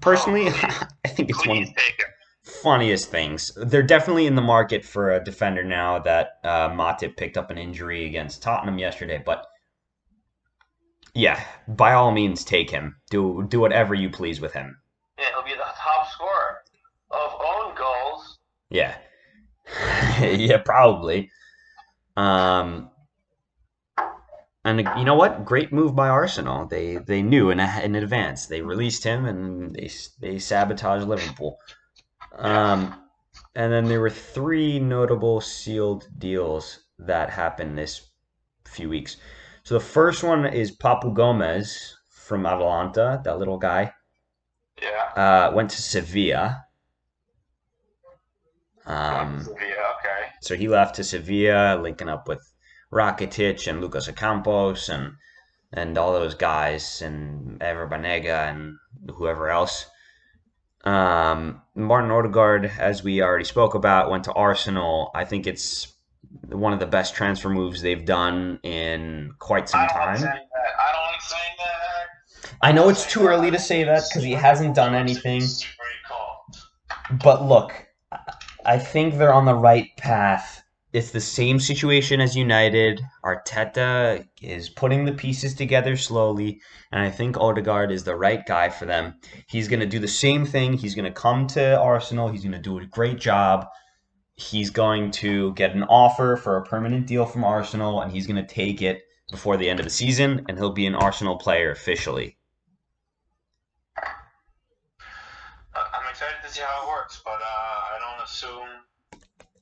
Personally, I think it's one of Please take him. the funniest things. They're definitely in the market for a defender now that uh, Matip picked up an injury against Tottenham yesterday, but yeah, by all means, take him. Do do whatever you please with him. Yeah, he'll be the top scorer of own goals. Yeah. yeah, probably. Um And you know what? Great move by Arsenal. They they knew in in advance. They released him and they they sabotaged Liverpool. Um, and then there were three notable sealed deals that happened this few weeks. So the first one is Papu Gomez from Atalanta, that little guy. Yeah. Uh, went to Sevilla. Um, yeah. Okay. so he left to Sevilla, linking up with Rakitic and Lucas Ocampos and and all those guys and Ever Banega and whoever else. Um, Martin Odegaard, as we already spoke about, went to Arsenal. I think it's one of the best transfer moves they've done in quite some time. I don't like saying that. I know it's too early to say that because he hasn't done anything. But look, I think they're on the right path. It's the same situation as United. Arteta is putting the pieces together slowly, and I think Odegaard is the right guy for them. He's going to do the same thing. He's going to come to Arsenal. He's going to do a great job. He's going to get an offer for a permanent deal from Arsenal, and he's going to take it before the end of the season, and he'll be an Arsenal player officially. I'm excited to see how it works, but uh, I don't assume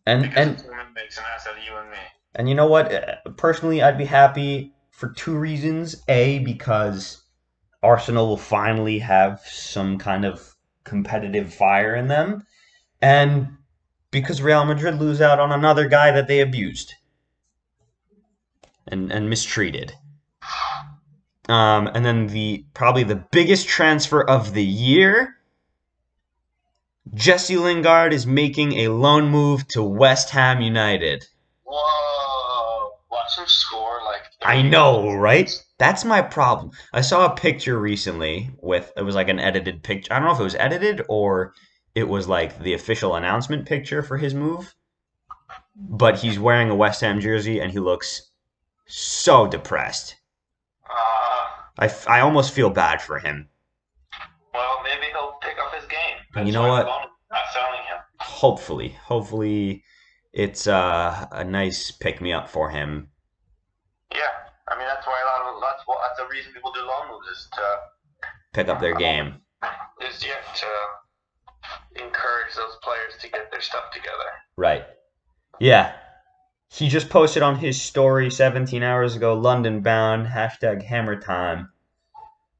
And because and makes an ass out of you and me. And you know what? Uh, Personally, I'd be happy for two reasons. A, because Arsenal will finally have some kind of competitive fire in them. And because Real Madrid lose out on another guy that they abused and, and mistreated. Um, and then the probably the biggest transfer of the year. Jesse Lingard is making a loan move to West Ham United. Whoa! Watch him score like. I know, right? That's my problem. I saw a picture recently with it was like an edited picture. I don't know if it was edited or it was like the official announcement picture for his move. But he's wearing a West Ham jersey and he looks so depressed. Uh, I, f- I almost feel bad for him. And you know what? Not selling him. Hopefully, hopefully it's uh, a nice pick me up for him. Yeah, I mean that's why a lot of that's what that's the reason people do loan moves is to Pick up their game. is yeah to encourage those players to get their stuff together. Right. Yeah. He just posted on his story 17 hours ago, London bound, hashtag hammer time.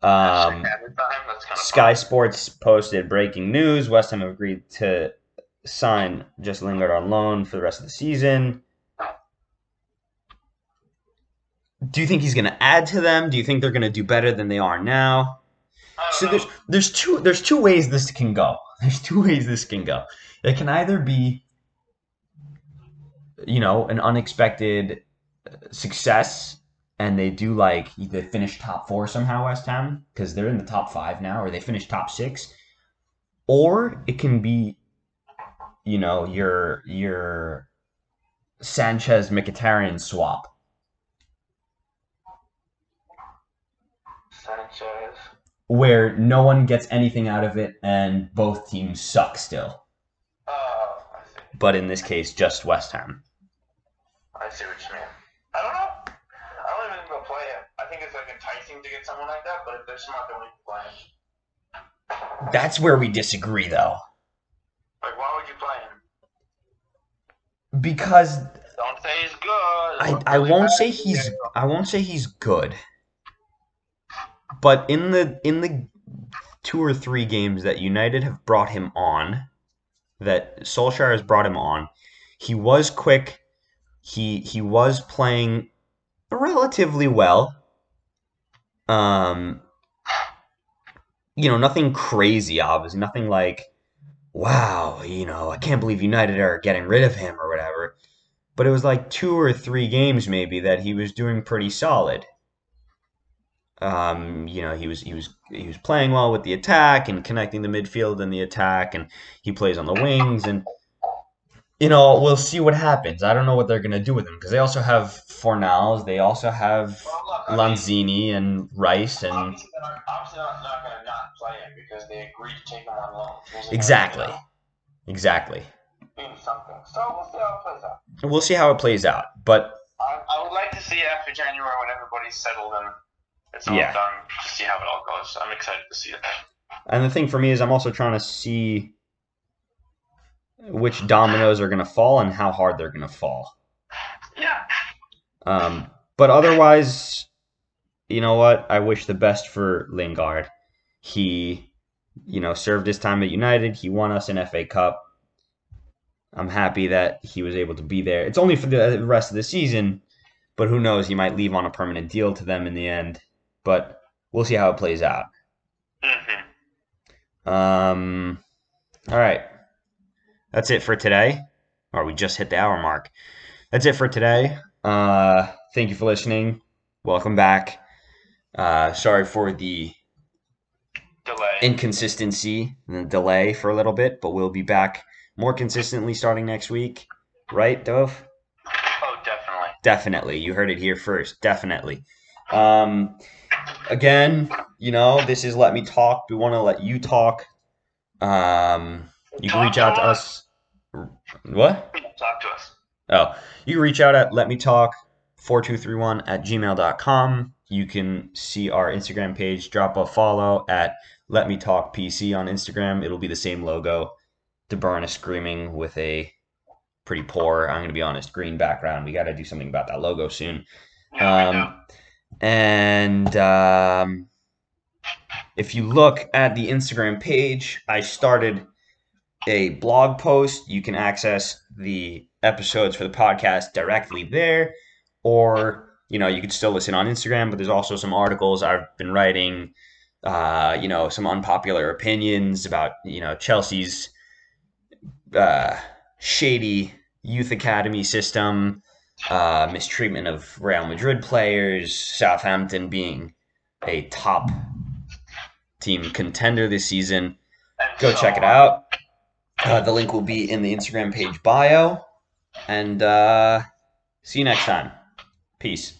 Um, Every time, that's kind of Sky Sports posted breaking news. West Ham have agreed to sign Jesse Lingard on loan for the rest of the season. Do you think he's going to add to them? Do you think they're going to do better than they are now? So know. there's there's two there's two ways this can go. There's two ways this can go. It can either be you know, an unexpected success and they do like they finish top 4 somehow West Ham because they're in the top 5 now or they finish top 6 or it can be you know, your your Sanchez Mkhitaryan swap. Sanchez. where no one gets anything out of it and both teams suck still. Oh, I see. But in this case, just West Ham. I see what you mean. I don't know. I don't even think they'll play him. I think it's like enticing to get someone like that, but if they're smart, they won't play him. That's where we disagree, though. Like, why would you play him? Because Don't say he's good. I, I won't say he's I won't say he's good. But in the in the two or three games that United have brought him on, that Solskjaer has brought him on, he was quick. He he was playing relatively well. Um you know, nothing crazy, obviously, nothing like wow, you know, I can't believe United are getting rid of him or whatever but it was like two or three games maybe that he was doing pretty solid. Um, you know, he was he was he was playing well with the attack and connecting the midfield and the attack, and he plays on the wings, and you know we'll see what happens. I don't know what they're gonna do with him because they also have Fornals, they also have Well, look, I mean, Lanzini and Rice, and obviously they're not, obviously not, to not play him because they agreed to take him on loan. Exactly, exactly. something. So we'll see how it plays out. We'll see how it plays out, but I, I would like to see after January when everybody's settled and it's all Yeah. done to see how it all goes. I'm excited to see it. And the thing for me is, I'm also trying to see which dominoes are going to fall and how hard they're going to fall. Yeah. Um, but otherwise, you know what? I wish the best for Lingard. He, you know, served his time at United. He won us an FA Cup. I'm happy that he was able to be there. It's only for the rest of the season, but who knows? He might leave on a permanent deal to them in the end. But we'll see how it plays out. hmm Um, all right. That's it for today. Or we just hit the hour mark. That's it for today. Uh, thank you for listening. Welcome back. Uh, sorry for the Delay. inconsistency and the delay for a little bit, but we'll be back more consistently starting next week. Right, Dove? oh, definitely. Definitely. You heard it here first. Definitely. Um, again, you know, this is Let Me Talk. We want to let you talk. Um, you can reach out to us. What? Talk to us. Oh, you can reach out at let me talk 4231 at gmail.com. You can see our Instagram page, drop a follow at let me talk PC on Instagram. It'll be the same logo. DeBurn is screaming with a pretty poor, I'm going to be honest, green background. We got to do something about that logo soon. Yeah. Um, and um, if you look at the Instagram page, I started a blog post. You can access the episodes for the podcast directly there, or you know you could still listen on Instagram. But there's also some articles I've been writing. Uh, you know, some unpopular opinions about you know Chelsea's uh, shady youth academy system uh, mistreatment of Real Madrid players, Southampton being a top team contender this season. And Go so check it out. Uh, the link will be in the Instagram page bio. And uh, see you next time. Peace.